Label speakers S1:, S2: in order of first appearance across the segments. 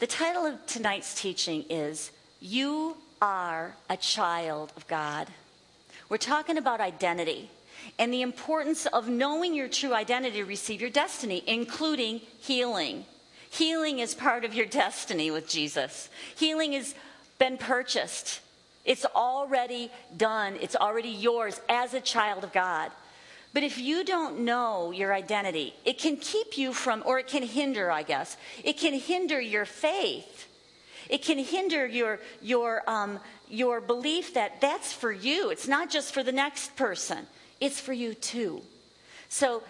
S1: The title of tonight's teaching is You Are a Child of God. We're talking about identity and the importance of knowing your true identity to receive your destiny, including healing. Healing is part of your destiny with Jesus. Healing has been purchased. It's already done. It's already yours as a child of God. But if you don't know your identity, it can keep you from, or it can hinder, I guess, it can hinder your faith. It can hinder your, your, um, your belief that that's for you. It's not just for the next person, it's for you too. So,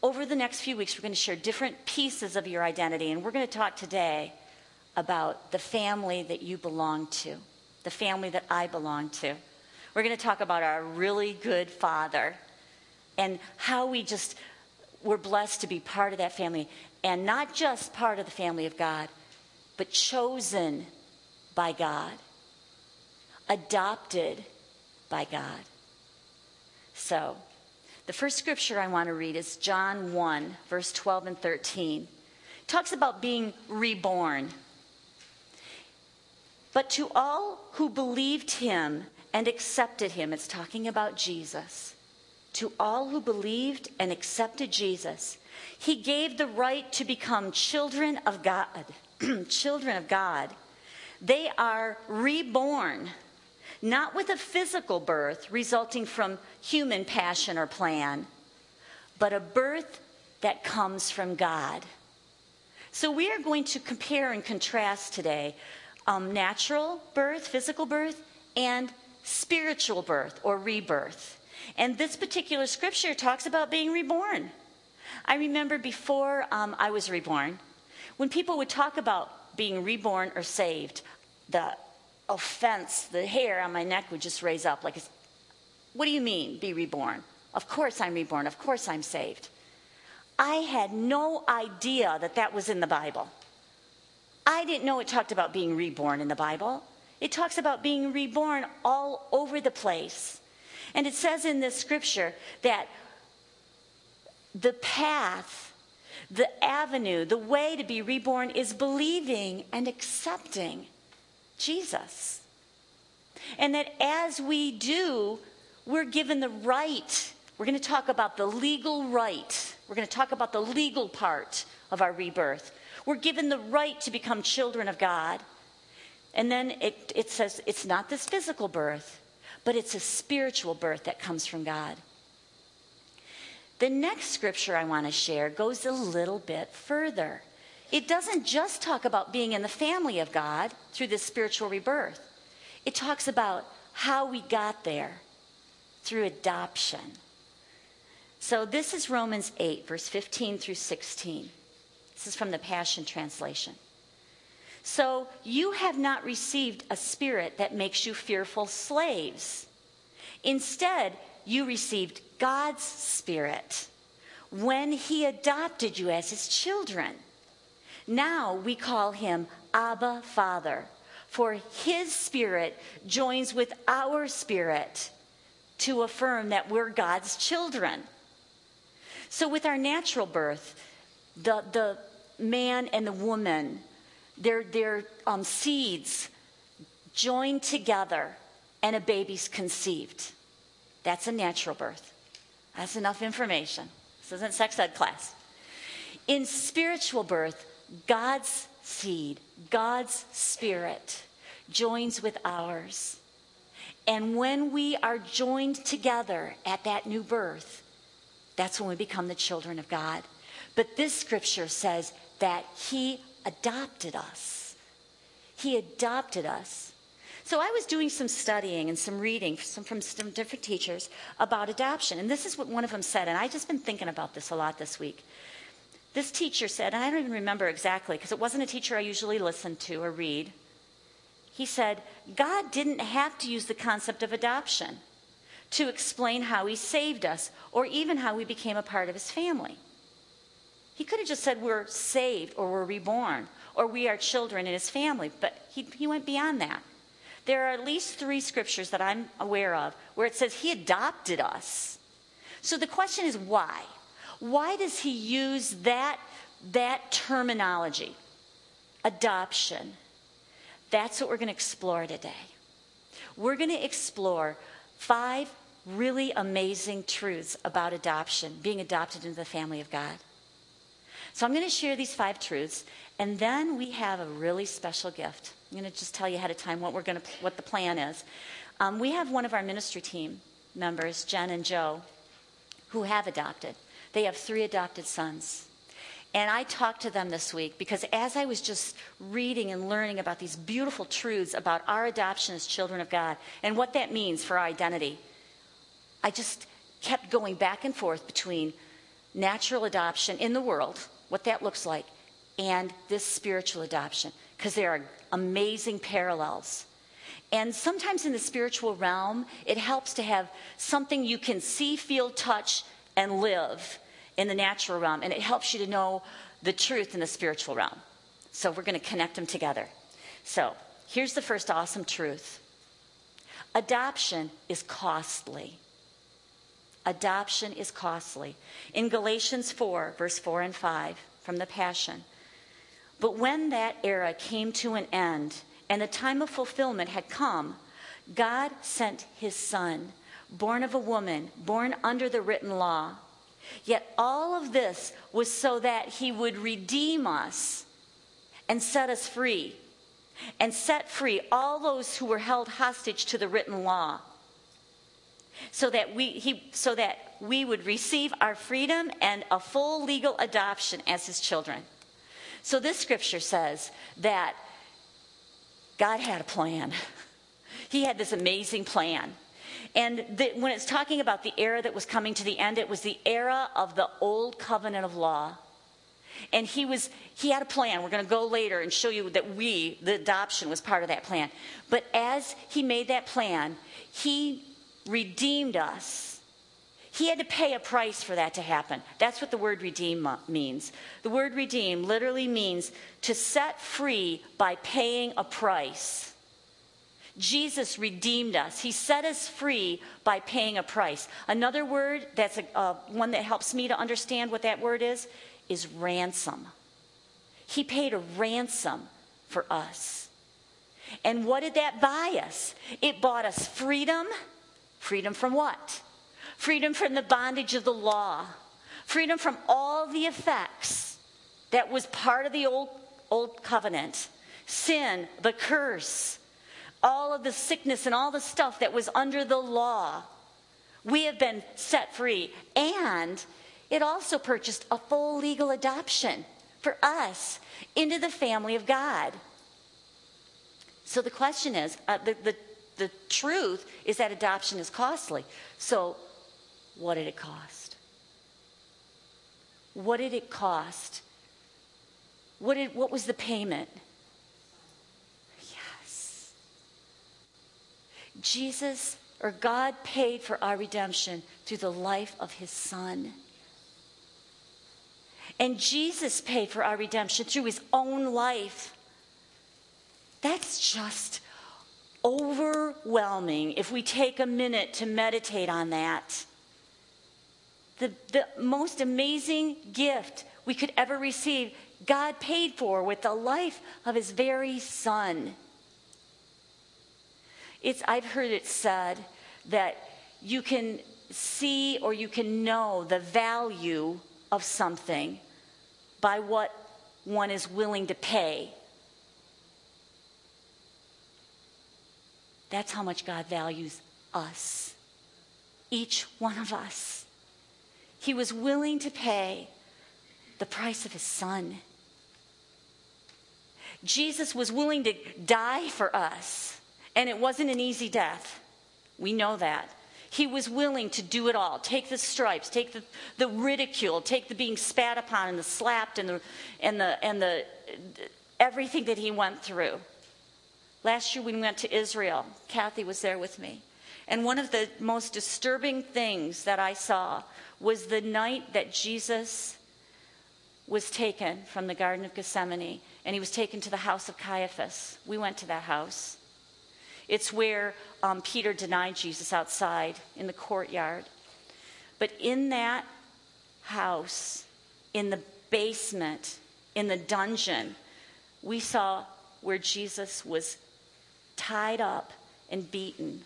S1: over the next few weeks, we're going to share different pieces of your identity, and we're going to talk today about the family that you belong to, the family that I belong to. We're going to talk about our really good father and how we just were blessed to be part of that family and not just part of the family of God, but chosen by God, adopted by God. So, the first scripture I want to read is John 1, verse 12 and 13. It talks about being reborn. But to all who believed him and accepted him, it's talking about Jesus to all who believed and accepted Jesus, he gave the right to become children of God. children of God. They are reborn, not with a physical birth resulting from human passion or plan, but a birth that comes from God. So we are going to compare and contrast today um, natural birth, physical birth, and spiritual birth or rebirth. And this particular scripture talks about being reborn. I remember before um, I was reborn, when people would talk about being reborn or saved, the offense, the hair on my neck would just raise up like, what do you mean, be reborn? Of course I'm reborn. Of course I'm saved. I had no idea that that was in the Bible. I didn't know it talked about being reborn in the Bible. It talks about being reborn all over the place. And it says in this scripture that the path, the avenue, the way to be reborn is believing and accepting Jesus. And that as we do, we're given the right. We're going to talk about the legal right. We're going to talk about the legal part of our rebirth. We're given the right to become children of God. And then it, it says it's not this physical birth, but it's a spiritual birth that comes from God. The next scripture I want to share goes a little bit further. It doesn't just talk about being in the family of God through this spiritual rebirth, it talks about how we got there through adoption. So this is Romans 8, verse 15 through 16. This is from the Passion Translation. So you have not received a spirit that makes you fearful slaves. Instead, you received God's spirit when he adopted you as his children. Now we call him Abba Father, for his spirit joins with our spirit to affirm that we're God's children. So, with our natural birth, the, the man and the woman their, their um, seeds joined together and a baby's conceived. That's a natural birth. That's enough information. This isn't sex ed class. In spiritual birth, God's seed, God's spirit joins with ours. And when we are joined together at that new birth, that's when we become the children of God. But this scripture says that He adopted us. He adopted us. So I was doing some studying and some reading some, from some different teachers about adoption. And this is what one of them said. And I've just been thinking about this a lot this week. This teacher said, and I don't even remember exactly because it wasn't a teacher I usually listen to or read. He said, God didn't have to use the concept of adoption to explain how he saved us or even how we became a part of his family. He could have just said we're saved or we're reborn or we are children in his family, but he, he went beyond that. There are at least three scriptures that I'm aware of where it says he adopted us. So the question is why? Why does he use that, that terminology? adoption. That's what we're going to explore today. We're going to explore five really amazing truths about adoption, being adopted into the family of God. So I'm going to share these five truths, and then we have a really special gift. I'm going to just tell you ahead of time what we're going to, what the plan is. Um, we have one of our ministry team members, Jen and Joe, who have adopted. They have three adopted sons. And I talked to them this week because as I was just reading and learning about these beautiful truths about our adoption as children of God and what that means for our identity, I just kept going back and forth between natural adoption in the world, what that looks like, and this spiritual adoption because there are amazing parallels. And sometimes in the spiritual realm, it helps to have something you can see, feel, touch, and live in the natural realm. And it helps you to know the truth in the spiritual realm. So we're going to connect them together. So here's the first awesome truth adoption is costly. Adoption is costly. In Galatians 4, verse 4 and 5, from the Passion, but when that era came to an end and the time of fulfillment had come, God sent his son, born of a woman, born under the written law. Yet all of this was so that he would redeem us and set us free, and set free all those who were held hostage to the written law. So that we, he, so that we would receive our freedom and a full legal adoption as his children. So, this scripture says that God had a plan. He had this amazing plan. And the, when it's talking about the era that was coming to the end, it was the era of the old covenant of law. And he was he had a plan. We're going to go later and show you that we, the adoption, was part of that plan. But as he made that plan, he redeemed us he had to pay a price for that to happen. That's what the word redeem means. The word redeem literally means to set free by paying a price. Jesus redeemed us. He set us free by paying a price. Another word that's a, uh, one that helps me to understand what that word is is ransom. He paid a ransom for us. And what did that buy us? It bought us freedom. Freedom from what? freedom from the bondage of the law, freedom from all the effects that was part of the old, old covenant sin, the curse, all of the sickness and all the stuff that was under the law. We have been set free. And it also purchased a full legal adoption for us into the family of God. So the question is uh, the, the, the truth is that adoption is costly. So what did it cost? What did it cost? What, did, what was the payment? Yes. Jesus or God paid for our redemption through the life of his son. And Jesus paid for our redemption through his own life. That's just overwhelming if we take a minute to meditate on that the, the most amazing gift we could ever receive, God paid for with the life of his very son. It's, I've heard it said that you can see or you can know the value of something by what one is willing to pay. That's how much God values us, each one of us. He was willing to pay the price of his son. Jesus was willing to die for us, and it wasn't an easy death. We know that. He was willing to do it all take the stripes, take the, the ridicule, take the being spat upon and the slapped and the, and the, and the everything that he went through. Last year, when we went to Israel, Kathy was there with me. And one of the most disturbing things that I saw was the night that Jesus was taken from the Garden of Gethsemane and he was taken to the house of Caiaphas. We went to that house. It's where um, Peter denied Jesus outside in the courtyard. But in that house, in the basement, in the dungeon, we saw where Jesus was tied up and beaten.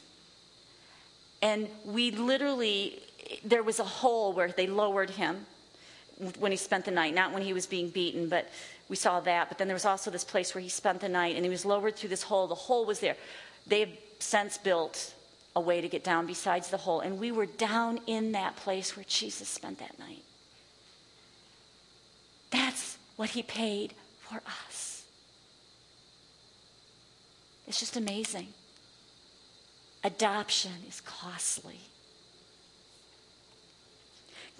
S1: And we literally, there was a hole where they lowered him when he spent the night, not when he was being beaten, but we saw that. But then there was also this place where he spent the night and he was lowered through this hole. The hole was there. They have since built a way to get down besides the hole. And we were down in that place where Jesus spent that night. That's what he paid for us. It's just amazing. Adoption is costly.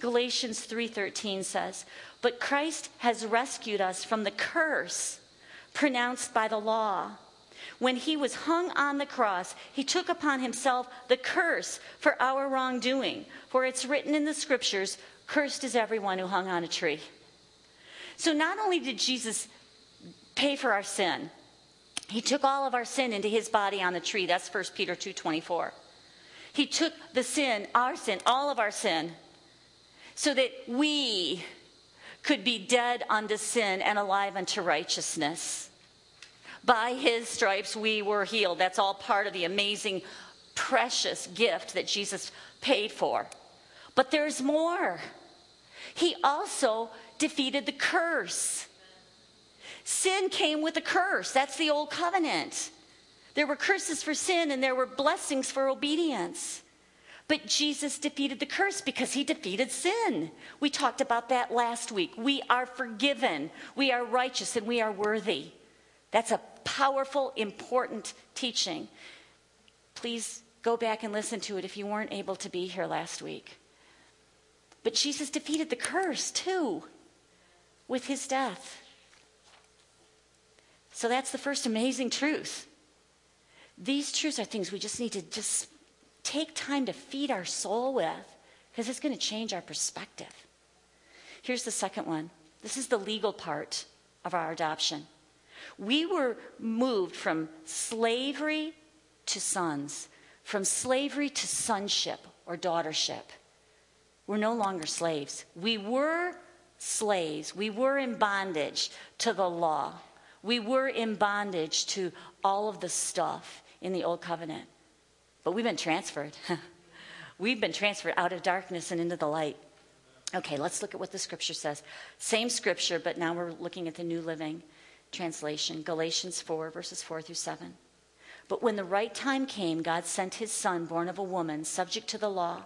S1: Galatians 3:13 says, "But Christ has rescued us from the curse pronounced by the law. When he was hung on the cross, he took upon himself the curse for our wrongdoing. For it's written in the scriptures, cursed is everyone who hung on a tree." So not only did Jesus pay for our sin, he took all of our sin into his body on the tree. That's 1 Peter 2:24. He took the sin, our sin, all of our sin, so that we could be dead unto sin and alive unto righteousness. By his stripes we were healed. That's all part of the amazing, precious gift that Jesus paid for. But there's more. He also defeated the curse. Sin came with a curse. That's the old covenant. There were curses for sin and there were blessings for obedience. But Jesus defeated the curse because he defeated sin. We talked about that last week. We are forgiven, we are righteous, and we are worthy. That's a powerful, important teaching. Please go back and listen to it if you weren't able to be here last week. But Jesus defeated the curse too with his death. So that's the first amazing truth. These truths are things we just need to just take time to feed our soul with because it's going to change our perspective. Here's the second one. This is the legal part of our adoption. We were moved from slavery to sons, from slavery to sonship or daughtership. We're no longer slaves. We were slaves. We were in bondage to the law. We were in bondage to all of the stuff in the old covenant. But we've been transferred. we've been transferred out of darkness and into the light. Okay, let's look at what the scripture says. Same scripture, but now we're looking at the New Living Translation, Galatians 4, verses 4 through 7. But when the right time came, God sent his son, born of a woman, subject to the law.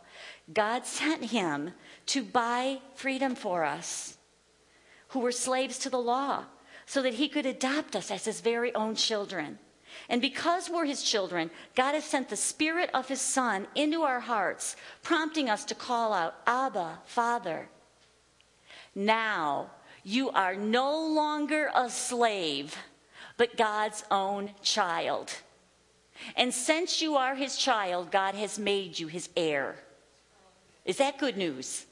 S1: God sent him to buy freedom for us who were slaves to the law so that he could adopt us as his very own children. And because we're his children, God has sent the spirit of his son into our hearts, prompting us to call out, Abba, Father. Now you are no longer a slave, but God's own child. And since you are his child, God has made you his heir. Is that good news?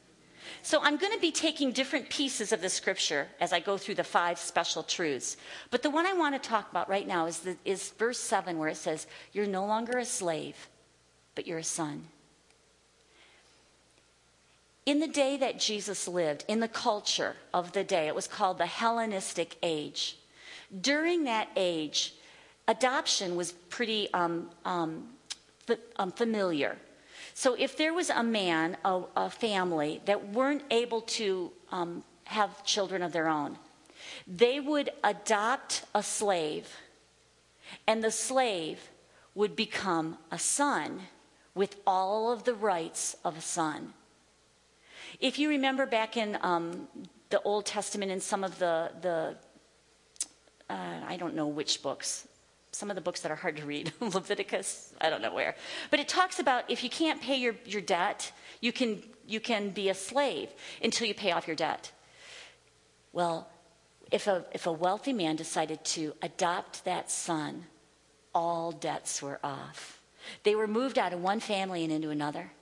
S1: So I'm going to be taking different pieces of the scripture as I go through the five special truths. But the one I want to talk about right now is, the, is verse 7, where it says, You're no longer a slave, but you're a son. In the day that Jesus lived, in the culture of the day, it was called the Hellenistic age. During that age, adoption was pretty um, um, um, familiar. So if there was a man, a, a family that weren't able to um, have children of their own, they would adopt a slave, and the slave would become a son with all of the rights of a son. If you remember back in um, the Old Testament, in some of the, the uh, I don't know which books, some of the books that are hard to read, Leviticus, I don't know where. But it talks about if you can't pay your, your debt, you can, you can be a slave until you pay off your debt. Well, if a, if a wealthy man decided to adopt that son, all debts were off. They were moved out of one family and into another.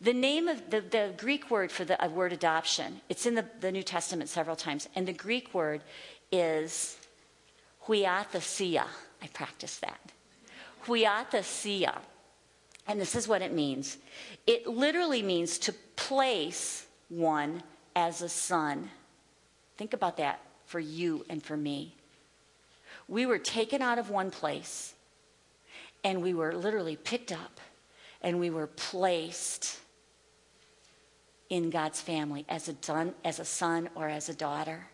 S1: The name of the, the Greek word for the word adoption, it's in the, the New Testament several times, and the Greek word is huiothesia. I practice that. Huiothesia. And this is what it means it literally means to place one as a son. Think about that for you and for me. We were taken out of one place and we were literally picked up and we were placed in God's family as a as a son or as a daughter.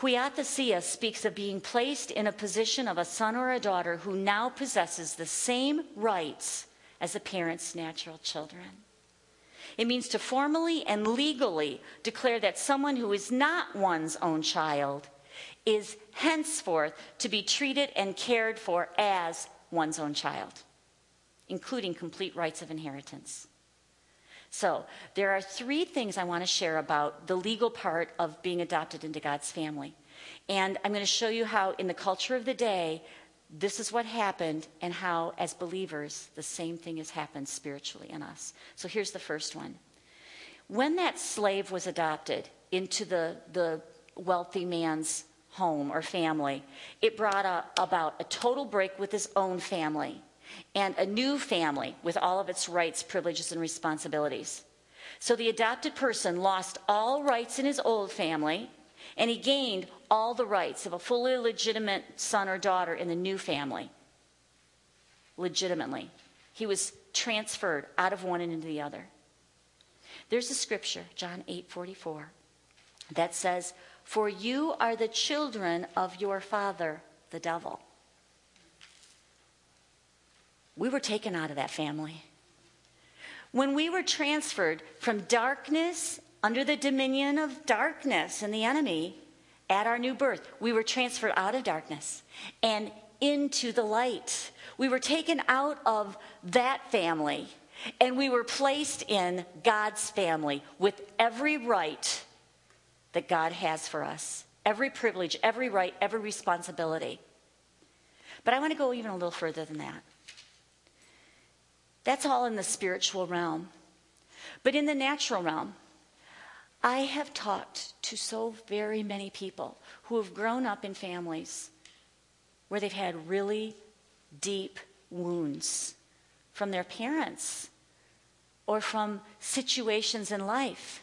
S1: Huiothesia speaks of being placed in a position of a son or a daughter who now possesses the same rights as a parent's natural children. It means to formally and legally declare that someone who is not one's own child is henceforth to be treated and cared for as one's own child, including complete rights of inheritance. So, there are three things I want to share about the legal part of being adopted into God's family. And I'm going to show you how, in the culture of the day, this is what happened, and how, as believers, the same thing has happened spiritually in us. So, here's the first one. When that slave was adopted into the, the wealthy man's home or family, it brought about a total break with his own family and a new family with all of its rights, privileges, and responsibilities. So the adopted person lost all rights in his old family, and he gained all the rights of a fully legitimate son or daughter in the new family. Legitimately. He was transferred out of one and into the other. There's a scripture, John 8 44, that says, For you are the children of your father, the devil. We were taken out of that family. When we were transferred from darkness under the dominion of darkness and the enemy at our new birth, we were transferred out of darkness and into the light. We were taken out of that family and we were placed in God's family with every right that God has for us every privilege, every right, every responsibility. But I want to go even a little further than that. That's all in the spiritual realm. But in the natural realm, I have talked to so very many people who have grown up in families where they've had really deep wounds from their parents or from situations in life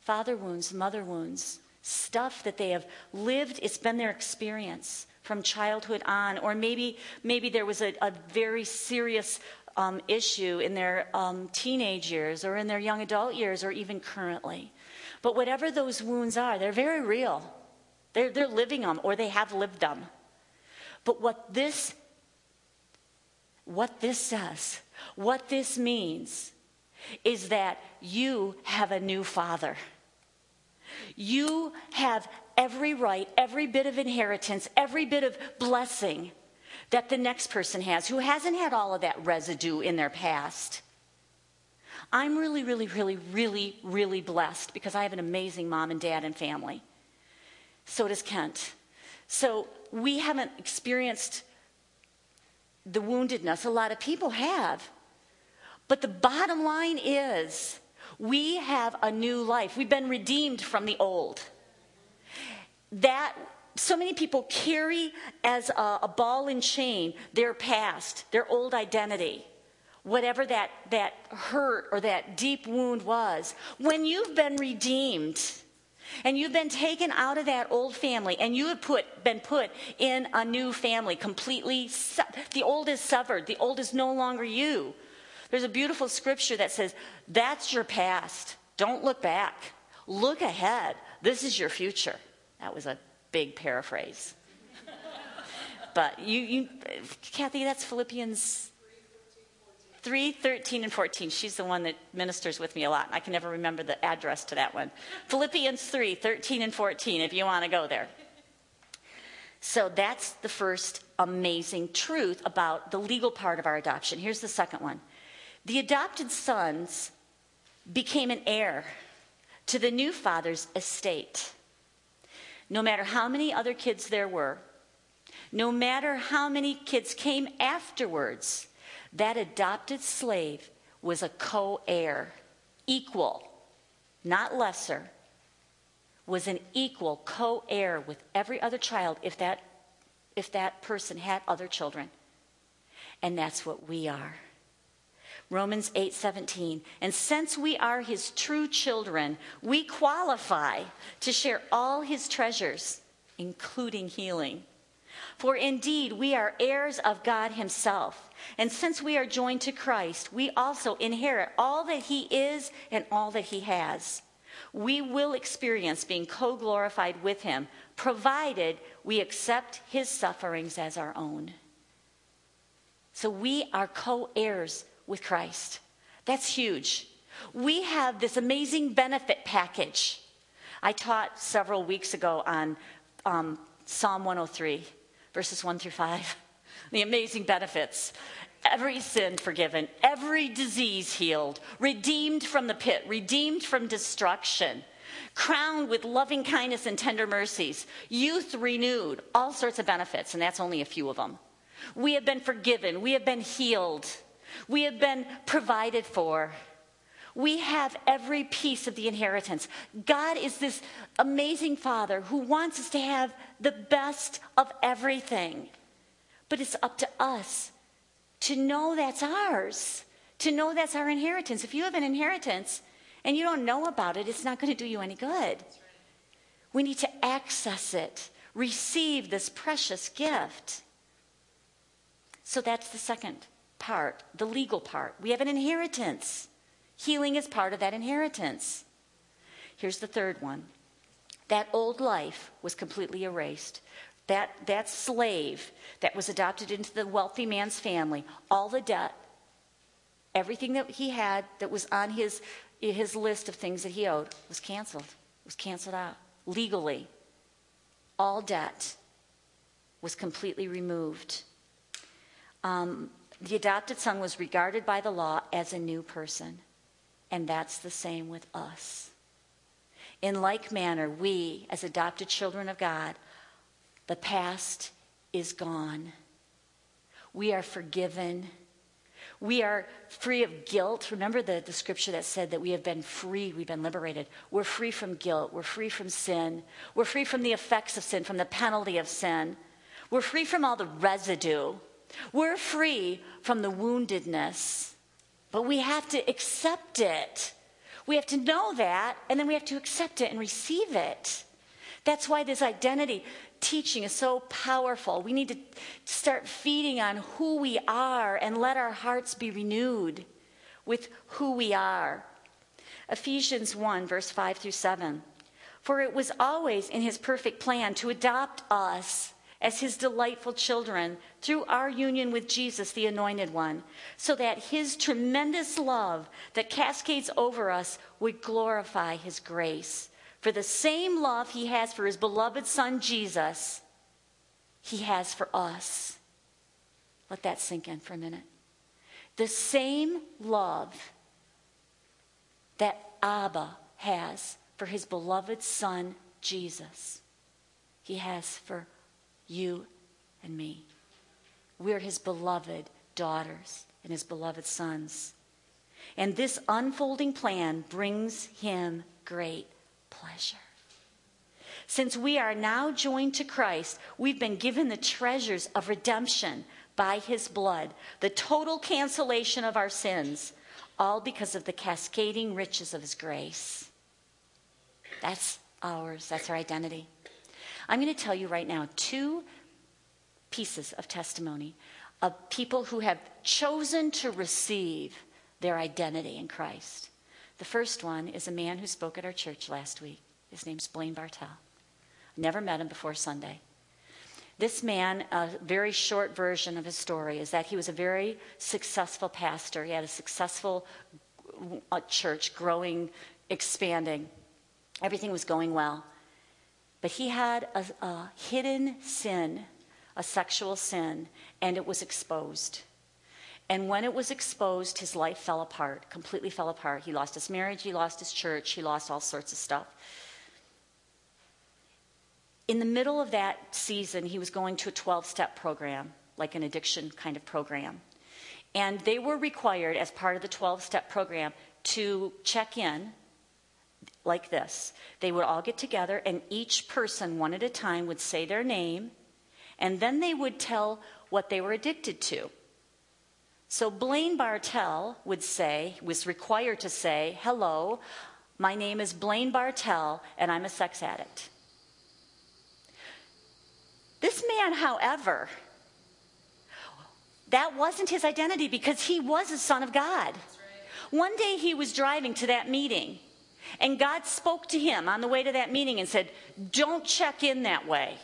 S1: father wounds, mother wounds, stuff that they have lived, it's been their experience from childhood on or maybe maybe there was a, a very serious um, issue in their um, teenage years or in their young adult years or even currently. But whatever those wounds are, they're very real. They're, they're living them or they have lived them. But what this what this says, what this means is that you have a new father. You have every right, every bit of inheritance, every bit of blessing that the next person has who hasn't had all of that residue in their past. I'm really, really, really, really, really blessed because I have an amazing mom and dad and family. So does Kent. So we haven't experienced the woundedness. A lot of people have. But the bottom line is we have a new life. We've been redeemed from the old. That so many people carry as a, a, ball and chain their past, their old identity, whatever that, that hurt or that deep wound was. When you've been redeemed and you've been taken out of that old family and you have put, been put in a new family, completely, the old is severed, the old is no longer you. There's a beautiful scripture that says, That's your past. Don't look back. Look ahead. This is your future. That was a big paraphrase. but you, you, Kathy, that's Philippians 3, 13, and 14. She's the one that ministers with me a lot. I can never remember the address to that one. Philippians 3, 13, and 14, if you want to go there. So that's the first amazing truth about the legal part of our adoption. Here's the second one the adopted sons became an heir to the new father's estate. No matter how many other kids there were, no matter how many kids came afterwards, that adopted slave was a co heir, equal, not lesser, was an equal co heir with every other child if that, if that person had other children. And that's what we are. Romans 8:17. And since we are his true children, we qualify to share all his treasures, including healing. For indeed, we are heirs of God Himself. And since we are joined to Christ, we also inherit all that He is and all that He has. We will experience being co glorified with Him, provided we accept His sufferings as our own. So we are co heirs with Christ. That's huge. We have this amazing benefit package. I taught several weeks ago on um, Psalm 103 verses 1 through 5. The amazing benefits. Every sin forgiven, every disease healed, redeemed from the pit, redeemed from destruction, crowned with loving kindness and tender mercies, youth renewed, all sorts of benefits, and that's only a few of them. We have been forgiven, we have been healed, we have been provided for. We have every piece of the inheritance. God is this amazing Father who wants us to have the best of everything. But it's up to us to know that's ours, to know that's our inheritance. If you have an inheritance and you don't know about it, it's not going to do you any good. We need to access it, receive this precious gift. So that's the second part, the legal part. We have an inheritance. Healing is part of that inheritance. Here's the third one that old life was completely erased. That, that slave that was adopted into the wealthy man's family, all the debt, everything that he had that was on his, his list of things that he owed was canceled, was canceled out legally. All debt was completely removed. Um, the adopted son was regarded by the law as a new person. And that's the same with us. In like manner, we, as adopted children of God, the past is gone. We are forgiven. We are free of guilt. Remember the, the scripture that said that we have been free, we've been liberated. We're free from guilt. We're free from sin. We're free from the effects of sin, from the penalty of sin. We're free from all the residue. We're free from the woundedness. But we have to accept it. We have to know that, and then we have to accept it and receive it. That's why this identity teaching is so powerful. We need to start feeding on who we are and let our hearts be renewed with who we are. Ephesians 1, verse 5 through 7. For it was always in his perfect plan to adopt us as his delightful children through our union with Jesus, the Anointed One, so that his tremendous love that cascades over us would glorify his grace. For the same love he has for his beloved Son, Jesus, he has for us. Let that sink in for a minute. The same love that Abba has for his beloved Son, Jesus, he has for you and me. We're his beloved daughters and his beloved sons. And this unfolding plan brings him great pleasure. Since we are now joined to Christ, we've been given the treasures of redemption by his blood, the total cancellation of our sins, all because of the cascading riches of his grace. That's ours, that's our identity. I'm going to tell you right now two pieces of testimony of people who have chosen to receive their identity in Christ. The first one is a man who spoke at our church last week. His name's Blaine Bartel. Never met him before Sunday. This man, a very short version of his story is that he was a very successful pastor. He had a successful uh, church, growing, expanding. Everything was going well. But he had a, a hidden sin, a sexual sin, and it was exposed. And when it was exposed, his life fell apart, completely fell apart. He lost his marriage, he lost his church, he lost all sorts of stuff. In the middle of that season, he was going to a 12 step program, like an addiction kind of program. And they were required, as part of the 12 step program, to check in like this. They would all get together, and each person, one at a time, would say their name, and then they would tell what they were addicted to. So Blaine Bartel would say, was required to say, Hello, my name is Blaine Bartel, and I'm a sex addict. This man, however, that wasn't his identity because he was a son of God. One day he was driving to that meeting, and God spoke to him on the way to that meeting and said, Don't check in that way.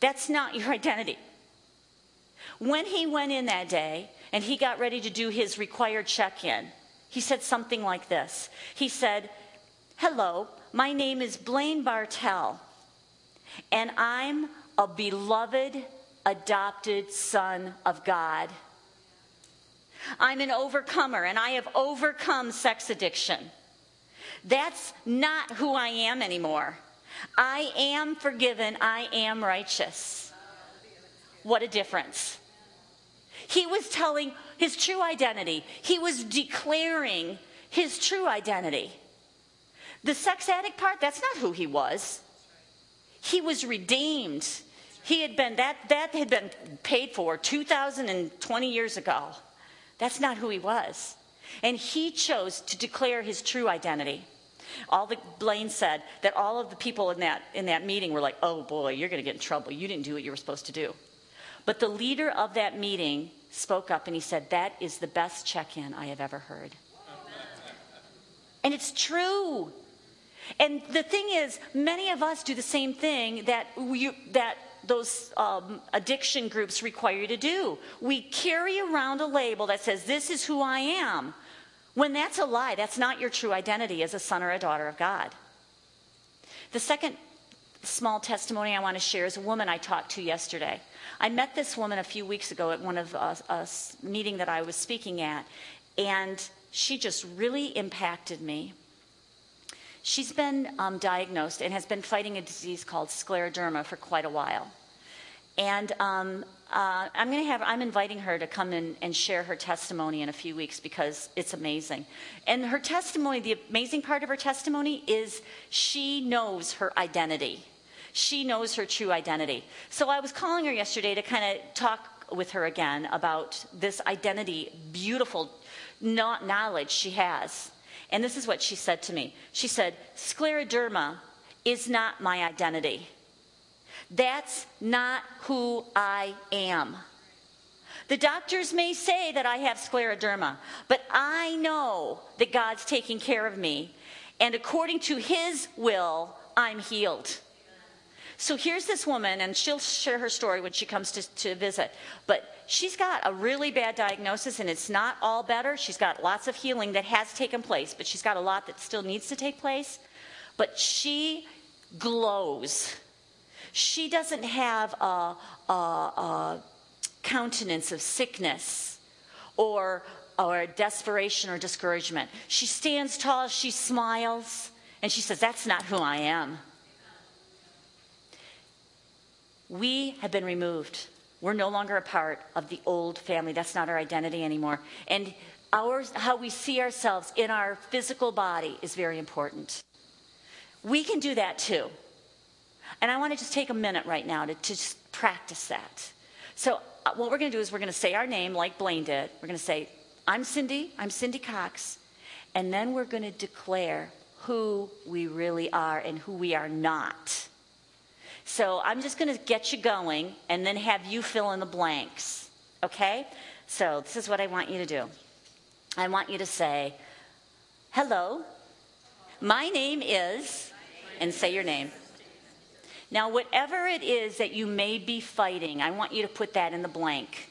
S1: That's not your identity. When he went in that day and he got ready to do his required check in, he said something like this He said, Hello, my name is Blaine Bartel, and I'm a beloved adopted son of God. I'm an overcomer and I have overcome sex addiction. That's not who I am anymore. I am forgiven. I am righteous. What a difference. He was telling his true identity, he was declaring his true identity. The sex addict part, that's not who he was. He was redeemed. He had been that that had been paid for 2020 years ago. That's not who he was. And he chose to declare his true identity. All the Blaine said that all of the people in that in that meeting were like, "Oh boy, you're going to get in trouble. You didn't do what you were supposed to do." But the leader of that meeting spoke up and he said, "That is the best check-in I have ever heard." And it's true. And the thing is, many of us do the same thing that we, that those um, addiction groups require you to do. We carry around a label that says, This is who I am. When that's a lie, that's not your true identity as a son or a daughter of God. The second small testimony I want to share is a woman I talked to yesterday. I met this woman a few weeks ago at one of a, a meeting that I was speaking at, and she just really impacted me. She's been um, diagnosed and has been fighting a disease called scleroderma for quite a while. And um, uh, I'm going to have, I'm inviting her to come in and share her testimony in a few weeks because it's amazing. And her testimony, the amazing part of her testimony is she knows her identity. She knows her true identity. So I was calling her yesterday to kind of talk with her again about this identity, beautiful knowledge she has. And this is what she said to me. She said, Scleroderma is not my identity. That's not who I am. The doctors may say that I have scleroderma, but I know that God's taking care of me. And according to His will, I'm healed. So here's this woman, and she'll share her story when she comes to, to visit. But she's got a really bad diagnosis and it's not all better. She's got lots of healing that has taken place, but she's got a lot that still needs to take place. But she glows. She doesn't have a, a, a countenance of sickness or, or desperation or discouragement. She stands tall, she smiles, and she says, That's not who I am. We have been removed we're no longer a part of the old family. That's not our identity anymore. And ours, how we see ourselves in our physical body is very important. We can do that too. And I want to just take a minute right now to, to just practice that. So, uh, what we're going to do is we're going to say our name like Blaine did. We're going to say, I'm Cindy, I'm Cindy Cox. And then we're going to declare who we really are and who we are not. So I'm just going to get you going and then have you fill in the blanks. Okay? So this is what I want you to do. I want you to say, Hello, my name is, and say your name. Now, whatever it is that you may be fighting, I want you to put that in the blank.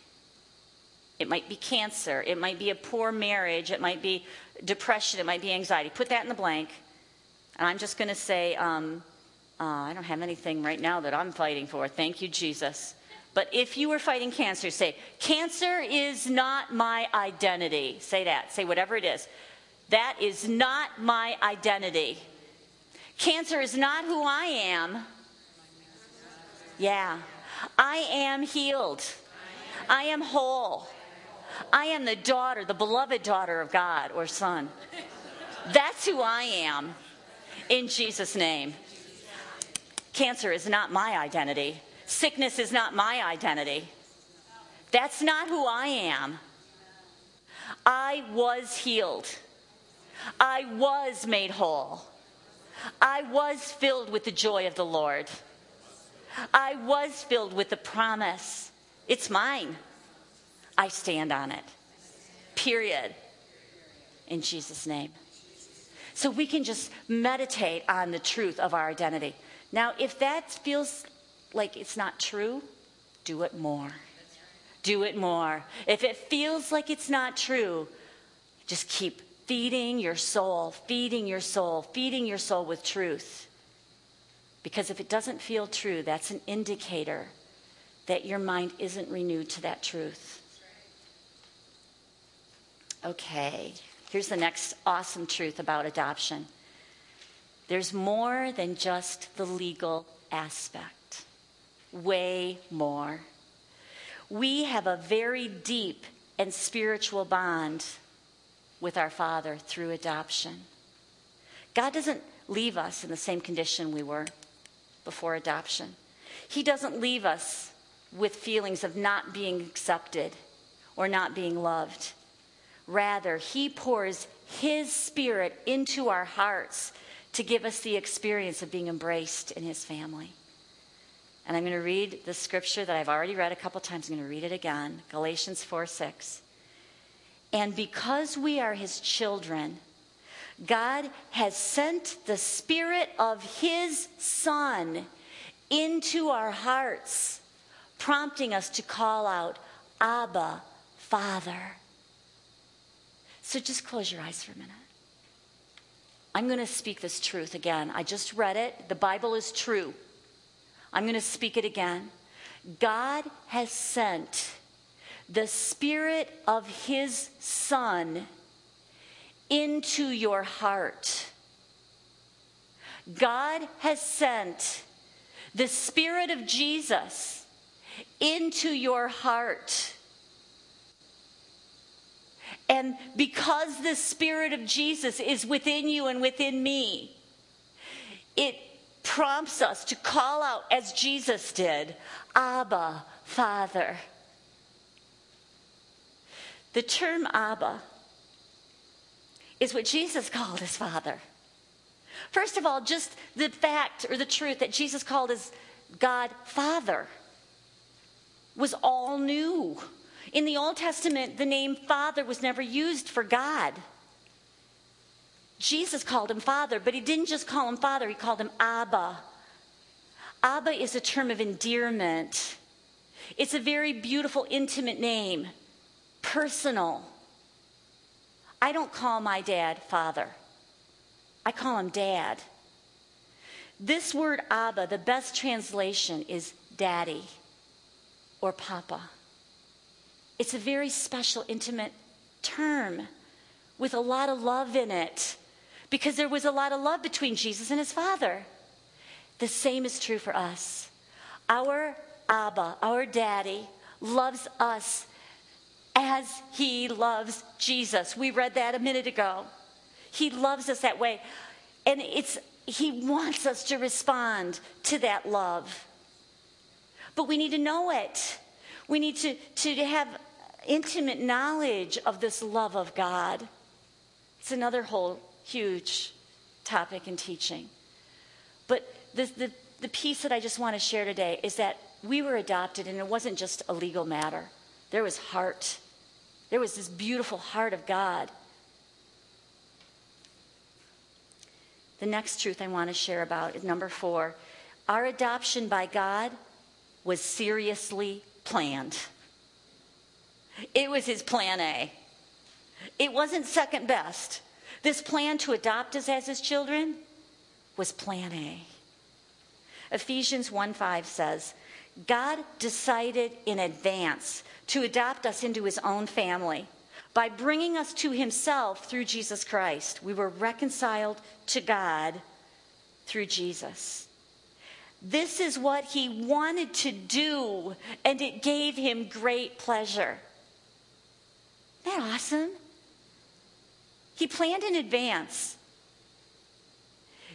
S1: It might be cancer, it might be a poor marriage, it might be depression, it might be anxiety. Put that in the blank. And I'm just going to say, um, uh, I don't have anything right now that I'm fighting for. Thank you, Jesus. But if you were fighting cancer, say, Cancer is not my identity. Say that. Say whatever it is. That is not my identity. Cancer is not who I am. Yeah. I am healed. I am whole. I am the daughter, the beloved daughter of God or son. That's who I am in Jesus' name. Cancer is not my identity. Sickness is not my identity. That's not who I am. I was healed. I was made whole. I was filled with the joy of the Lord. I was filled with the promise. It's mine. I stand on it. Period. In Jesus' name. So we can just meditate on the truth of our identity. Now, if that feels like it's not true, do it more. Do it more. If it feels like it's not true, just keep feeding your soul, feeding your soul, feeding your soul with truth. Because if it doesn't feel true, that's an indicator that your mind isn't renewed to that truth. Okay, here's the next awesome truth about adoption there's more than just the legal aspect, way more. We have a very deep and spiritual bond with our Father through adoption. God doesn't leave us in the same condition we were before adoption. He doesn't leave us with feelings of not being accepted or not being loved. Rather, He pours His Spirit into our hearts to give us the experience of being embraced in His family. And I'm going to read the scripture that I've already read a couple times. I'm going to read it again Galatians 4 6. And because we are His children, God has sent the Spirit of His Son into our hearts, prompting us to call out, Abba, Father. So just close your eyes for a minute. I'm going to speak this truth again. I just read it. The Bible is true. I'm going to speak it again. God has sent the Spirit of His Son into your heart. God has sent the Spirit of Jesus into your heart. And because the Spirit of Jesus is within you and within me, it prompts us to call out, as Jesus did, Abba, Father. The term Abba is what Jesus called his Father. First of all, just the fact or the truth that Jesus called his God Father was all new. In the Old Testament, the name Father was never used for God. Jesus called him Father, but he didn't just call him Father, he called him Abba. Abba is a term of endearment. It's a very beautiful, intimate name, personal. I don't call my dad Father, I call him Dad. This word Abba, the best translation is daddy or papa. It's a very special, intimate term with a lot of love in it because there was a lot of love between Jesus and his Father. The same is true for us. Our Abba, our daddy, loves us as he loves Jesus. We read that a minute ago. He loves us that way. And it's he wants us to respond to that love. But we need to know it. We need to, to have intimate knowledge of this love of God. It's another whole huge topic in teaching. But the, the, the piece that I just want to share today is that we were adopted, and it wasn't just a legal matter. There was heart. There was this beautiful heart of God. The next truth I want to share about is number four our adoption by God was seriously planned. It was his plan A. It wasn't second best. This plan to adopt us as his children was plan A. Ephesians 1 5 says, God decided in advance to adopt us into his own family. By bringing us to himself through Jesus Christ, we were reconciled to God through Jesus. This is what he wanted to do, and it gave him great pleasure. Isn't that awesome? He planned in advance.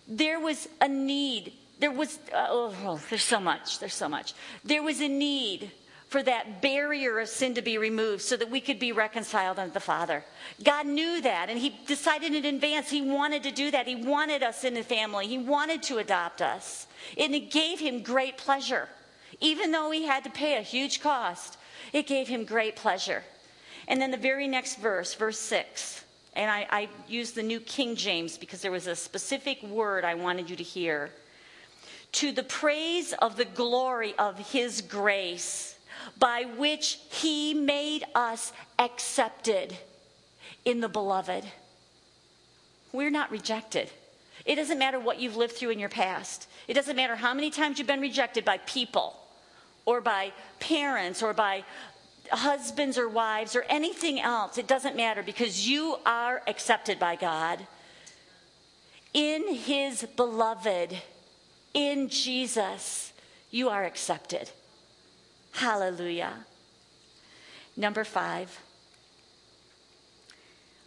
S1: There was a need. There was, uh, oh, oh, there's so much. There's so much. There was a need for that barrier of sin to be removed so that we could be reconciled unto the Father. God knew that, and He decided in advance He wanted to do that. He wanted us in the family, He wanted to adopt us. And it gave Him great pleasure. Even though he had to pay a huge cost, it gave him great pleasure. And then the very next verse, verse 6, and I, I used the New King James because there was a specific word I wanted you to hear. To the praise of the glory of his grace, by which he made us accepted in the beloved. We're not rejected. It doesn't matter what you've lived through in your past. It doesn't matter how many times you've been rejected by people or by parents or by husbands or wives or anything else. It doesn't matter because you are accepted by God. In His beloved, in Jesus, you are accepted. Hallelujah. Number five,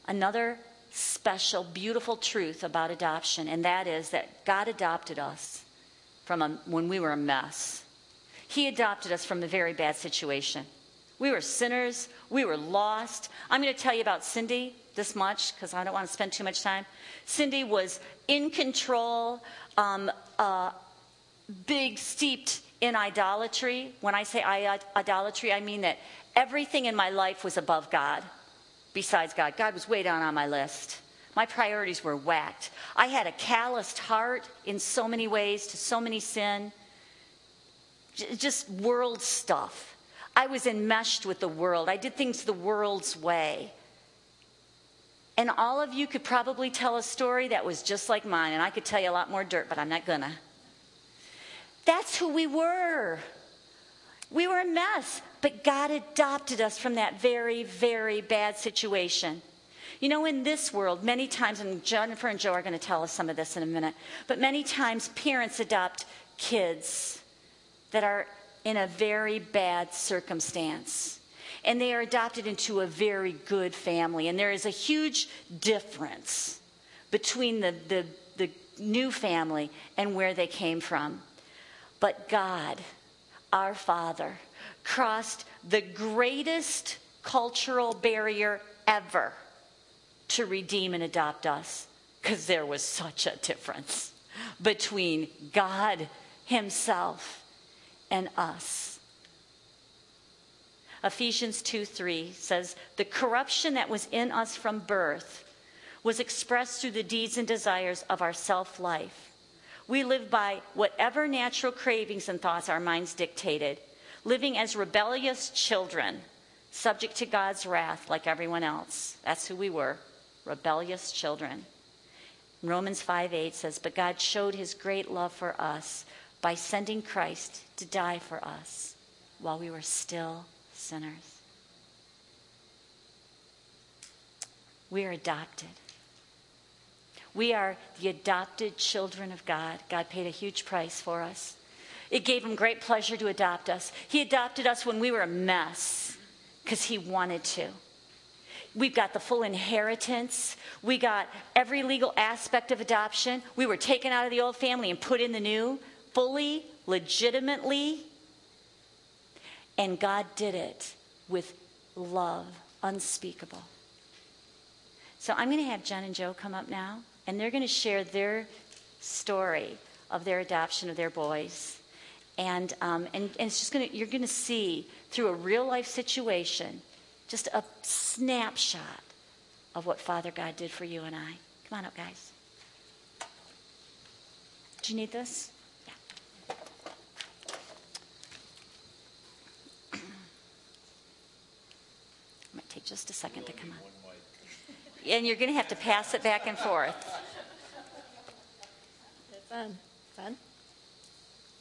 S1: another special, beautiful truth about adoption, and that is that God adopted us from a, when we were a mess. He adopted us from a very bad situation. We were sinners. We were lost. I'm going to tell you about Cindy this much because I don't want to spend too much time. Cindy was in control, um, uh, big, steeped in idolatry. When I say idolatry, I mean that everything in my life was above God, besides God. God was way down on my list. My priorities were whacked. I had a calloused heart in so many ways to so many sin, just world stuff. I was enmeshed with the world. I did things the world's way. And all of you could probably tell a story that was just like mine, and I could tell you a lot more dirt, but I'm not gonna. That's who we were. We were a mess, but God adopted us from that very, very bad situation. You know, in this world, many times, and Jennifer and Joe are going to tell us some of this in a minute, but many times parents adopt kids that are in a very bad circumstance. And they are adopted into a very good family. And there is a huge difference between the, the, the new family and where they came from. But God, our Father, crossed the greatest cultural barrier ever to redeem and adopt us because there was such a difference between God Himself and us. Ephesians 2 3 says, The corruption that was in us from birth was expressed through the deeds and desires of our self life. We live by whatever natural cravings and thoughts our minds dictated, living as rebellious children, subject to God's wrath like everyone else. That's who we were rebellious children. Romans 5 8 says, But God showed his great love for us by sending Christ to die for us while we were still sinners. We are adopted. We are the adopted children of God. God paid a huge price for us. It gave him great pleasure to adopt us. He adopted us when we were a mess because he wanted to. We've got the full inheritance. We got every legal aspect of adoption. We were taken out of the old family and put in the new fully, legitimately. And God did it with love unspeakable. So I'm going to have Jen and Joe come up now, and they're going to share their story of their adoption of their boys. And, um, and, and it's just going to, you're going to see through a real life situation just a snapshot of what Father God did for you and I. Come on up, guys. Do you need this? Yeah. I might take just a second to come on. And you're going to have to pass it back and forth.
S2: Fun. Fun?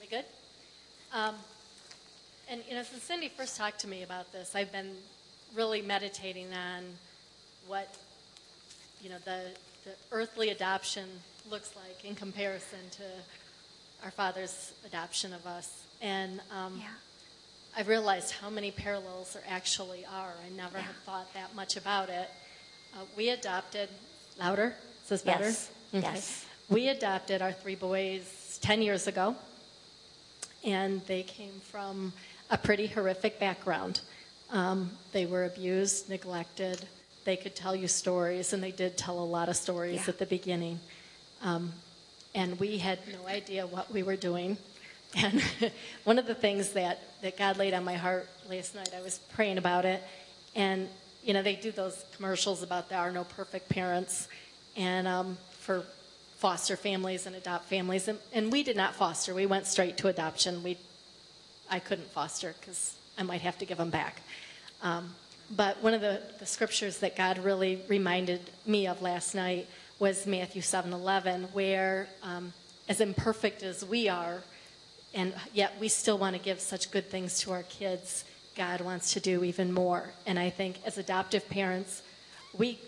S2: We good? Um, and, you know, since Cindy first talked to me about this, I've been really meditating on what, you know, the, the earthly adoption looks like in comparison to our Father's adoption of us. And um, yeah. I realized how many parallels there actually are. I never yeah. had thought that much about it. Uh, we adopted, louder? Is this better?
S1: Yes. Okay. yes.
S2: We adopted our three boys 10 years ago, and they came from a pretty horrific background. Um, they were abused, neglected. They could tell you stories, and they did tell a lot of stories yeah. at the beginning. Um, and we had no idea what we were doing. And one of the things that, that God laid on my heart last night, I was praying about it, and you know they do those commercials about there are no perfect parents, and um, for foster families and adopt families, and, and we did not foster. We went straight to adoption. We, I couldn't foster because I might have to give them back. Um, but one of the, the scriptures that God really reminded me of last night was Matthew 7:11, where um, as imperfect as we are, and yet we still want to give such good things to our kids. God wants to do even more. And I think as adoptive parents, we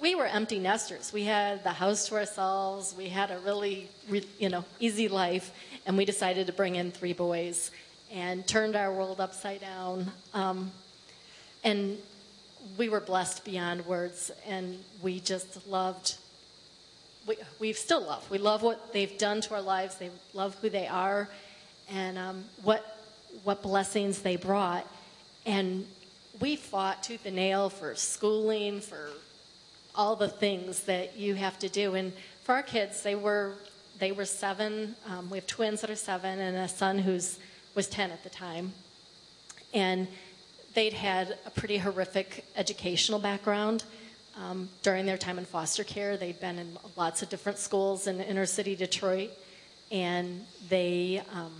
S2: we were empty nesters. We had the house to ourselves. We had a really, you know, easy life, and we decided to bring in three boys and turned our world upside down. Um, and we were blessed beyond words, and we just loved. We, we still love. We love what they've done to our lives. They love who they are, and um, what what blessings they brought. And we fought tooth and nail for schooling, for all the things that you have to do. And for our kids, they were they were seven. Um, we have twins that are seven, and a son who's was ten at the time. And they'd had a pretty horrific educational background um, during their time in foster care. They'd been in lots of different schools in inner city Detroit, and they um,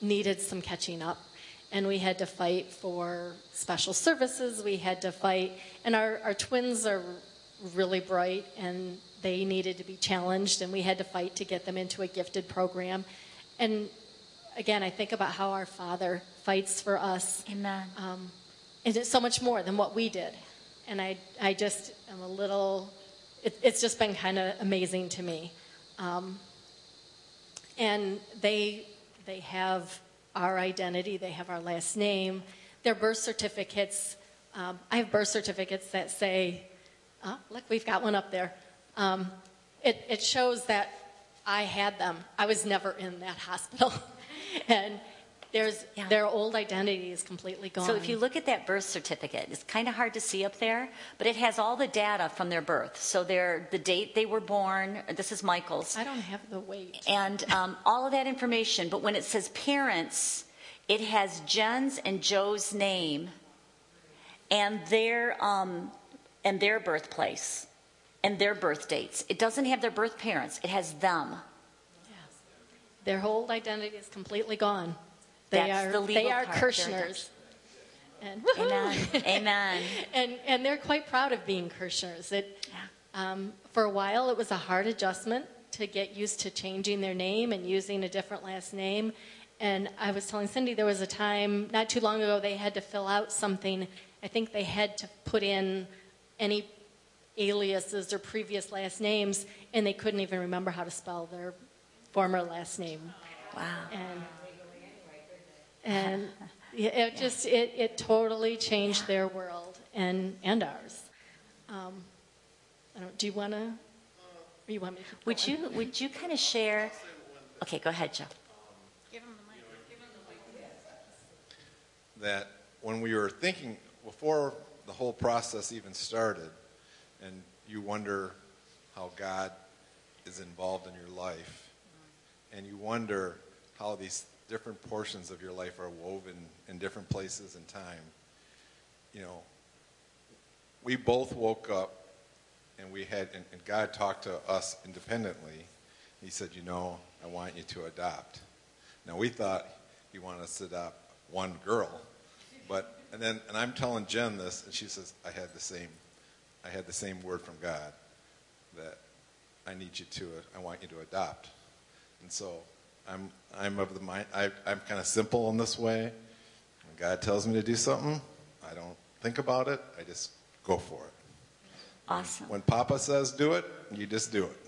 S2: needed some catching up. And we had to fight for special services. We had to fight, and our, our twins are really bright, and they needed to be challenged, and we had to fight to get them into a gifted program. And again, I think about how our Father fights for us.
S1: Amen.
S2: Um, and it's so much more than what we did. And I, I just am a little, it, it's just been kind of amazing to me. Um, and they, they have our identity, they have our last name, their birth certificates. Um, I have birth certificates that say, oh, look, we've got one up there. Um, it, it shows that I had them. I was never in that hospital. and there's yeah. their old identity is completely gone.
S1: So if you look at that birth certificate, it's kind of hard to see up there, but it has all the data from their birth. So their the date they were born. This is Michael's.
S2: I don't have the weight.
S1: And um, all of that information. But when it says parents, it has Jen's and Joe's name, and their um, and their birthplace, and their birth dates. It doesn't have their birth parents. It has them. Yes.
S2: Their whole identity is completely gone. They
S1: That's
S2: are
S1: the legal
S2: they are
S1: part.
S2: Kirschners.
S1: And Amen. Amen.
S2: and and they're quite proud of being Kirschners. It, um, for a while, it was a hard adjustment to get used to changing their name and using a different last name. And I was telling Cindy there was a time not too long ago they had to fill out something. I think they had to put in any aliases or previous last names, and they couldn't even remember how to spell their former last name.
S1: Wow.
S2: And and it just it, it totally changed their world and and ours. Um, I don't. Do you want to? You want me to?
S1: Would you Would you kind of share? Okay, go ahead, Joe. Give him the mic. Give him the mic.
S3: That when we were thinking before the whole process even started, and you wonder how God is involved in your life, and you wonder how these different portions of your life are woven in different places and time. You know, we both woke up and we had, and, and God talked to us independently. He said, You know, I want you to adopt. Now, we thought he wanted us to adopt one girl, but, and then, and I'm telling Jen this, and she says, I had the same, I had the same word from God that I need you to, I want you to adopt. And so I'm, I'm of the mind, I, I'm kind of simple in this way. When God tells me to do something, I don't think about it, I just go for it.
S1: Awesome.
S3: When Papa says do it, you just do it.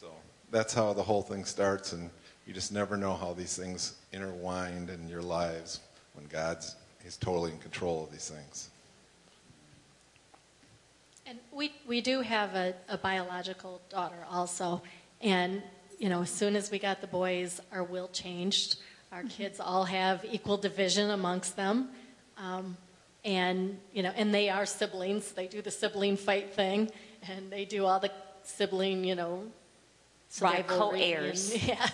S3: So that's how the whole thing starts, and you just never know how these things intertwined in your lives when God's He's totally in control of these things.
S2: And we, we do have a, a biological daughter also. And you know, as soon as we got the boys, our will changed. Our mm-hmm. kids all have equal division amongst them. Um, and, you know, and they are siblings. They do the sibling fight thing, and they do all the sibling, you know,
S1: So they're co-heirs.
S2: And, yeah,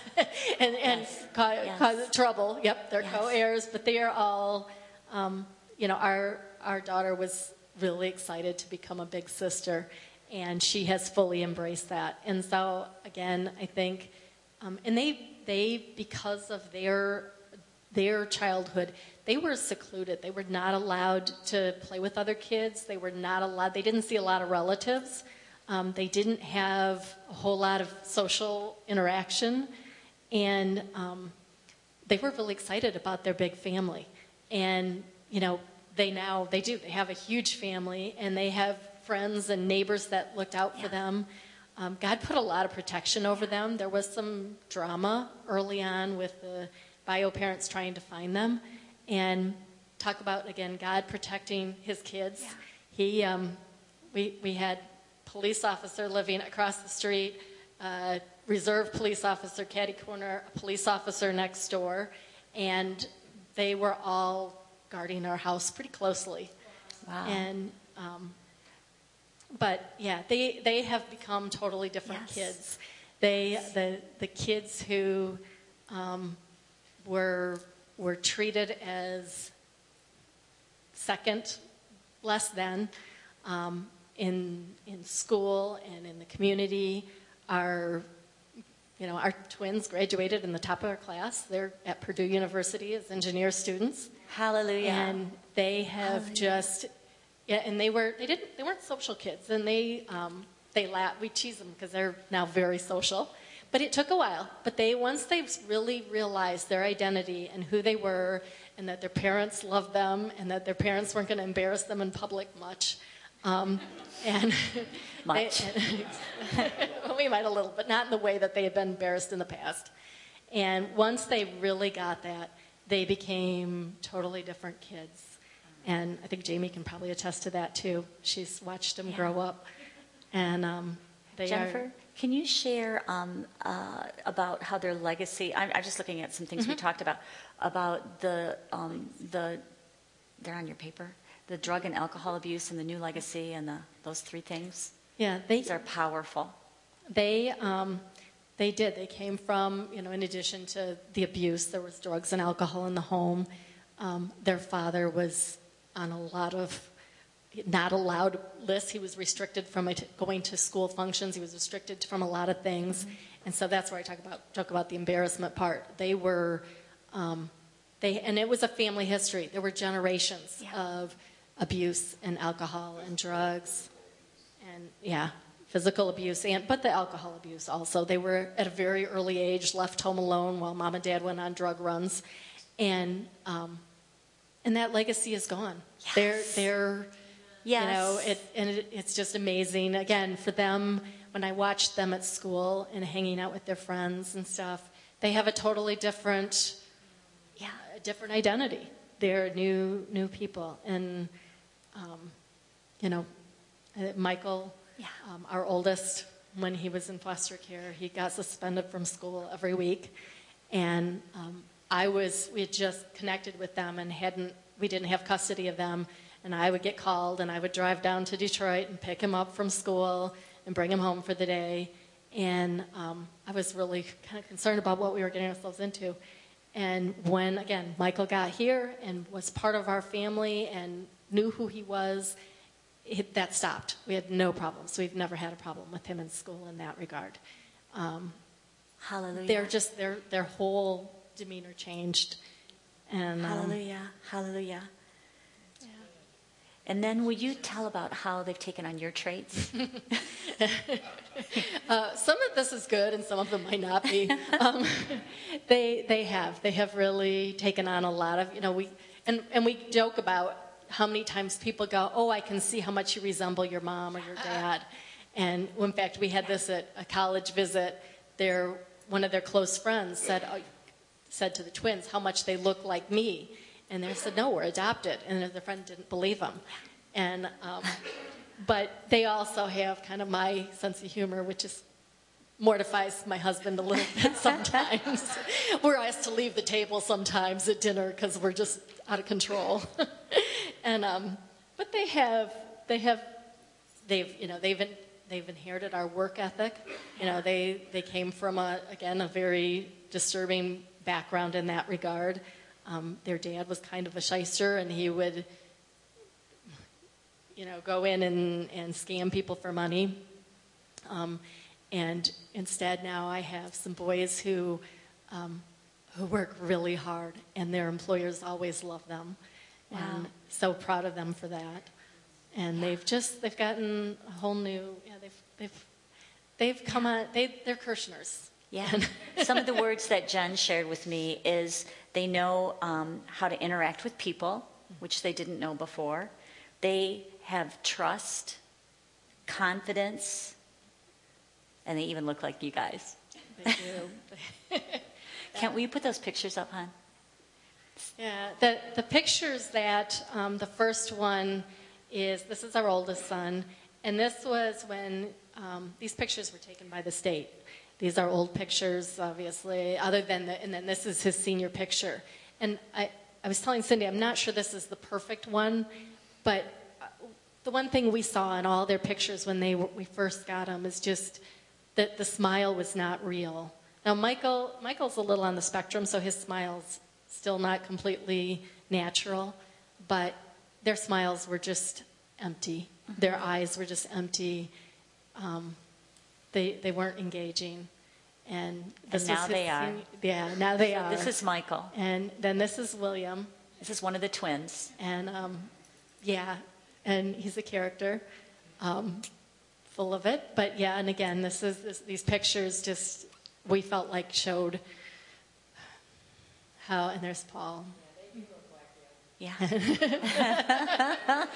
S2: and, and
S1: Yes.
S2: ca-
S1: Yes.
S2: cause trouble. Yep, they're
S1: Yes.
S2: co-heirs, but they are all, um, you know, our, our daughter was really excited to become a big sister, and she has fully embraced that. And so, again, I think, um, and they, they, because of their, their childhood, they were secluded. They were not allowed to play with other kids. They were not allowed, they didn't see a lot of relatives. Um, they didn't have a whole lot of social interaction. And um, they were really excited about their big family. And, you know, they now, they do, they have a huge family and they have friends and neighbors that looked out for them. Um, God put a lot of protection over them. There was some drama early on with the bio parents trying to find them. And talk about, again, God protecting his kids. He, um, we, we had police officer living across the street, uh, reserve police officer, caddy corner, a police officer next door, and they were all guarding our house pretty closely.
S1: Wow.
S2: And, um, but yeah, they, they have become totally different
S1: Yes.
S2: kids. They, the, the kids who um, were, were treated as second, less than, um, in, in school and in the community are, you know, our twins graduated in the top of their class. They're at Purdue University as engineer students.
S1: Hallelujah.
S2: And they have
S1: Hallelujah.
S2: just, yeah, and they were, they didn't, they weren't social kids, and they, um, they laugh, we tease them because they're now very social. But it took a while. But they, once they really realized their identity and who they were, and that their parents loved them, and that their parents weren't going to embarrass them in public much, um, and
S1: Much.
S2: they- well, we might a little, but not in the way that they had been embarrassed in the past. And once they really got that, they became totally different kids. And I think Jamie can probably attest to that too. She's watched them
S1: Yeah.
S2: grow up. And um, they
S1: Jennifer,
S2: are.
S1: can you share um, uh, about how their legacy? I'm, I'm just looking at some things we
S2: Mm-hmm.
S1: talked about about the um, the. They're on your paper. The drug and alcohol abuse and the new legacy and the, those three things.
S2: Yeah, they,
S1: These are powerful.
S2: They, um, they did. They came from, you know, in addition to the abuse, there was drugs and alcohol in the home. Um, their father was on a lot of not allowed lists. He was restricted from it, going to school functions. He was restricted from a lot of things, and so that's where I talk about talk about the embarrassment part. They were, um, they, and it was a family history. There were generations
S1: Yeah.
S2: of abuse and alcohol and drugs and yeah physical abuse and but the alcohol abuse also they were at a very early age left home alone while mom and dad went on drug runs and um, and that legacy is gone they're
S1: Yes.
S2: they're
S1: Yes.
S2: you know it and it, it's just amazing again for them when i watched them at school and hanging out with their friends and stuff they have a totally different
S1: Yeah.
S2: a different identity. They're new new people, and um, you know, uh, Michael,
S1: Yeah.
S2: um, our oldest, when he was in foster care, he got suspended from school every week, and um, I was we had just connected with them and hadn't we didn't have custody of them, and I would get called and I would drive down to Detroit and pick him up from school and bring him home for the day, and um, I was really kind of concerned about what we were getting ourselves into. And when, again, Michael got here and was part of our family and knew who he was, it, that stopped. We had no problems. We've never had a problem with him in school in that regard. Um,
S1: Hallelujah.
S2: they're just, their, their whole demeanor changed. And, um,
S1: Hallelujah. Hallelujah. And then will you tell about how they've taken on your traits?
S2: Uh, some of this is good, and some of them might not be. Um, they they have they have really taken on a lot of you know we and and we joke about how many times people go, oh, I can see how much you resemble your mom or your dad, and in fact we had this at a college visit. Their one of their close friends said oh, said to the twins how much they look like me, and they said no, we're adopted, and their friend didn't believe them, and. Um, but they also have kind of my sense of humor, which is mortifies my husband a little bit sometimes. we're asked to leave the table sometimes at dinner because we're just out of control. and um, but they have they have they've you know they've they've inherited our work ethic. You know, they, they came from, a, again, a very disturbing background in that regard. Um, their dad was kind of a shyster, and he would, you know, go in and, and scam people for money. Um, and instead, now I have some boys who, um, who work really hard, and their employers always love them.
S1: Wow.
S2: And so proud of them for that. And they've just, they've gotten a whole new, yeah, they've, they've, they've come on, they, they're Kirshners.
S1: Yeah. Some of the words that Jen shared with me is they know um, how to interact with people, which they didn't know before. They have trust, confidence, and they even look like you guys.
S2: They do.
S1: Can't you put those pictures up, hon?
S2: Yeah, the, the pictures that um, the first one is this is our oldest son, and this was when um, these pictures were taken by the state. These are old pictures, obviously, other than the, and then this is his senior picture. And I, I was telling Cindy, I'm not sure this is the perfect one, but uh, the one thing we saw in all their pictures when they we first got them is just that the smile was not real. Now, Michael, Michael's a little on the spectrum, so his smile's still not completely natural, but their smiles were just empty. Their eyes were just empty. Um, they, they weren't engaging. And, this
S1: now they are.
S2: senior- yeah, now they are.
S1: This is Michael.
S2: and then this is William.
S1: This is one of the twins.
S2: And um, yeah, and he's a character, um, full of it. But yeah, and again, this is this, these pictures just we felt like showed how. And there's Paul,
S1: Yeah.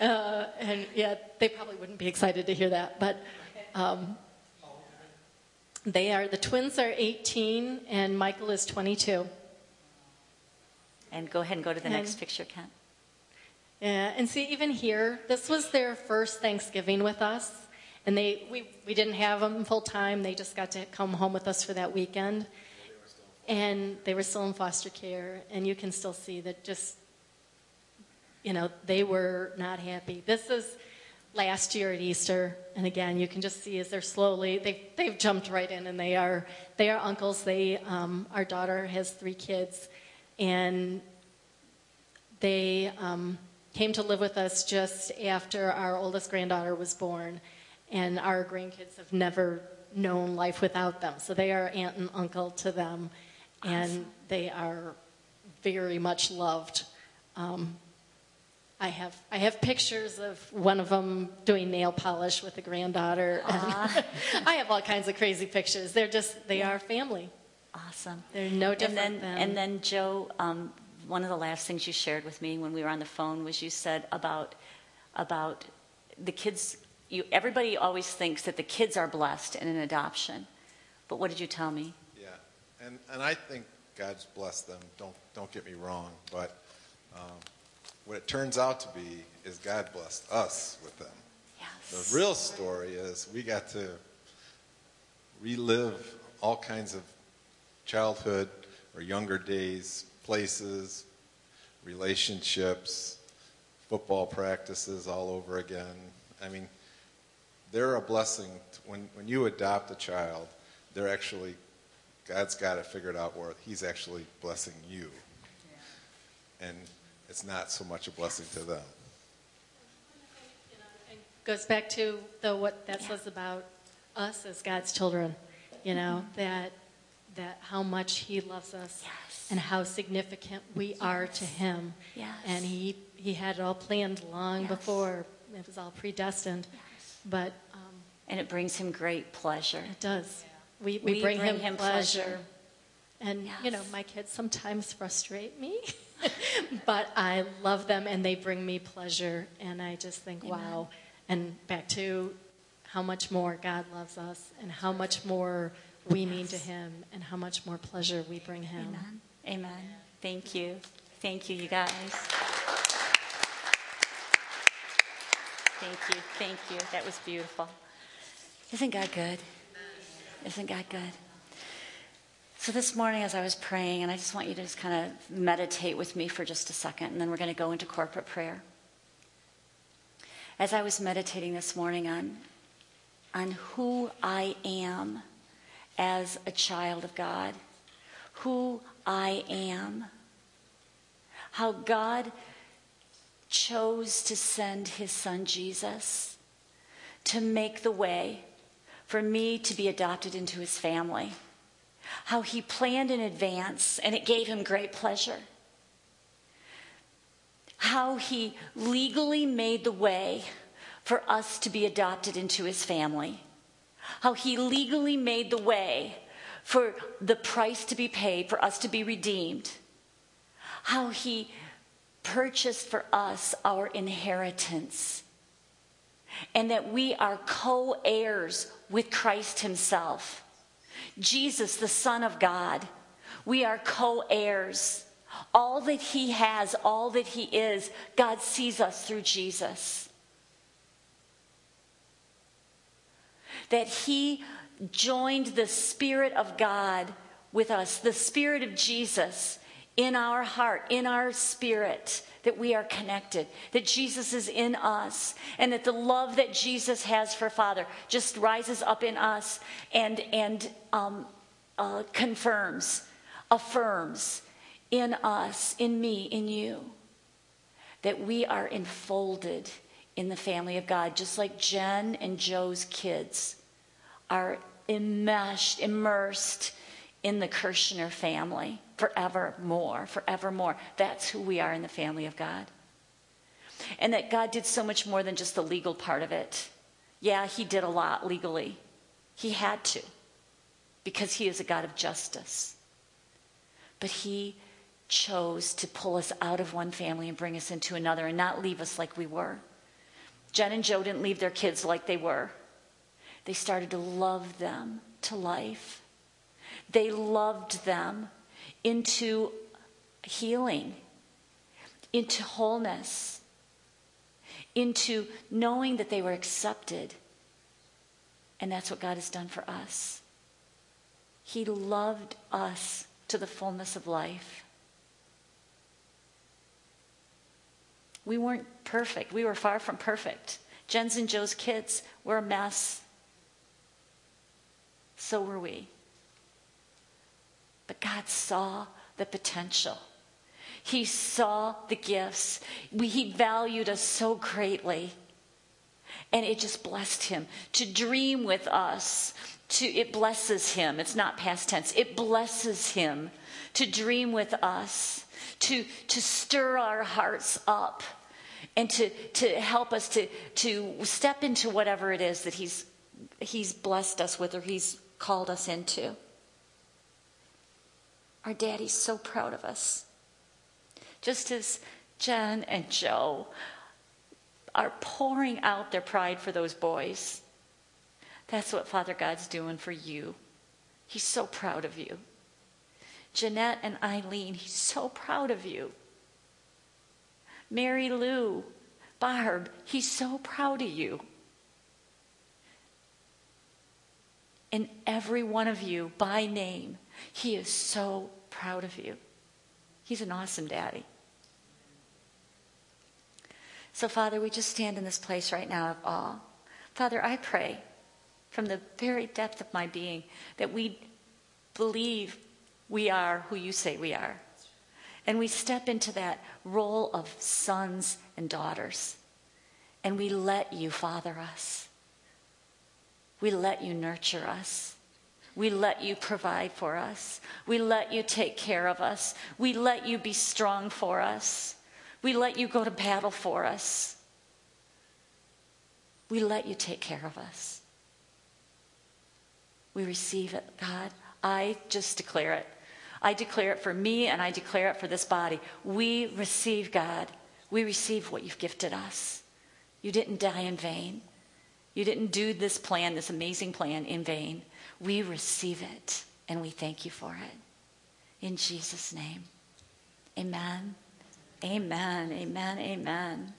S2: and yeah, they probably wouldn't be excited to hear that, but. Um, they are the twins are 18 and Michael is 22.
S1: and go ahead and go to the
S2: And-
S1: next picture, Kent.
S2: Yeah, and see, even here, this was their first Thanksgiving with us, and they we, we didn't have them full time. They just got to come home with us for that weekend, and they were still in foster care. And you can still see that just, you know, they were not happy. This is last year at Easter, and again, you can just see as they're slowly they've they've jumped right in, and they are they are uncles. They um, our daughter has three kids, and they um, came to live with us just after our oldest granddaughter was born, and our grandkids have never known life without them. So they are aunt and uncle to them, and they are very much loved. Um, I have I have pictures of one of them doing nail polish with a granddaughter. And I have all kinds of crazy pictures. They're just they are family.
S1: Awesome.
S2: They're no
S1: And then,
S2: than
S1: and then Joe, um, one of the last things you shared with me when we were on the phone was you said about about the kids. You everybody always thinks that the kids are blessed in an adoption, but what did you tell me?
S3: Yeah, and and I think God's blessed them. Don't don't get me wrong, but um, what it turns out to be is God blessed us with them.
S1: Yes.
S3: The real story is we got to relive all kinds of childhood or younger days, places, relationships, football practices all over again. I mean, they're a blessing. t- When, when you adopt a child, they're actually, God's got it figured out where He's actually blessing you. And it's not so much a blessing to them.
S2: It goes back to the what that says about us as God's children. You know mm-hmm. that that how much He loves us
S1: Yes.
S2: and how significant we are to Him.
S1: Yes.
S2: And He He had it all planned long
S1: Yes.
S2: before. It was all predestined. But um,
S1: And it brings him great pleasure.
S2: it does. We, we,
S1: We
S2: bring,
S1: bring
S2: him,
S1: him
S2: pleasure.
S1: pleasure.
S2: And, you know, my kids sometimes frustrate me, but I love them and they bring me pleasure. And I just think, wow. And back to how much more God loves us and how much more we mean to Him and how much more pleasure we bring Him.
S1: Amen. Amen. Thank you. Thank you, you guys. Thank you. Thank you. That was beautiful. Isn't God good? Isn't God good? So this morning, as I was praying, and I just want you to just kind of meditate with me for just a second, and then we're going to go into corporate prayer. As I was meditating this morning on on who I am as a child of God, who I am, how God chose to send his son Jesus to make the way for me to be adopted into his family, how he planned in advance and it gave him great pleasure. How he legally made the way for us to be adopted into his family, how he legally made the way for the price to be paid for us to be redeemed, how he purchased for us our inheritance, and that we are co heirs with Christ himself. Jesus, the Son of God, we are co heirs. All that He has, all that He is, God sees us through Jesus. That He joined the Spirit of God with us, the Spirit of Jesus in our heart, in our spirit, that we are connected, that Jesus is in us, and that the love that Jesus has for Father just rises up in us and, and um, uh, confirms, affirms in us, in me, in you, that we are enfolded in the family of God, just like Jen and Joe's kids are enmeshed, immersed in the Kirshner family forevermore, forevermore. That's who we are in the family of God. And that God did so much more than just the legal part of it. Yeah, He did a lot legally. He had to, because He is a God of justice. But He chose to pull us out of one family and bring us into another and not leave us like we were. Jen and Joe didn't leave their kids like they were. They started to love them to life. They loved them into healing, into wholeness, into knowing that they were accepted. And that's what God has done for us. He loved us to the fullness of life. We weren't perfect. We were far from perfect. Jen's and Joe's kids were a mess. So were we. But God saw the potential. He saw the gifts. We, he valued us so greatly. And it just blessed him to dream with us. To, it blesses him. It's not past tense. It blesses him to dream with us, to, to stir our hearts up and to, to help us to, to step into whatever it is that he's, he's blessed us with or He's called us into. Our daddy's so proud of us. Just as Jen and Joe are pouring out their pride for those boys, that's what Father God's doing for you. He's so proud of you. Jeanette and Eileen, he's so proud of you. Mary Lou, Barb, he's so proud of you. And every one of you, by name, he is so proud of you. He's an awesome daddy. So, Father, we just stand in this place right now of awe. Father, I pray from the very depth of my being that we believe we are who you say we are. And we step into that role of sons and daughters. And we let you father us. We let you nurture us. We let you provide for us. We let you take care of us. We let you be strong for us. We let you go to battle for us. We let you take care of us. We receive it, God. I just declare it. I declare it for me and I declare it for this body. We receive, God. We receive what you've gifted us. You didn't die in vain. You didn't do this plan, this amazing plan, in vain. We receive it and we thank you for it. In Jesus' name. Amen. Amen. Amen. Amen.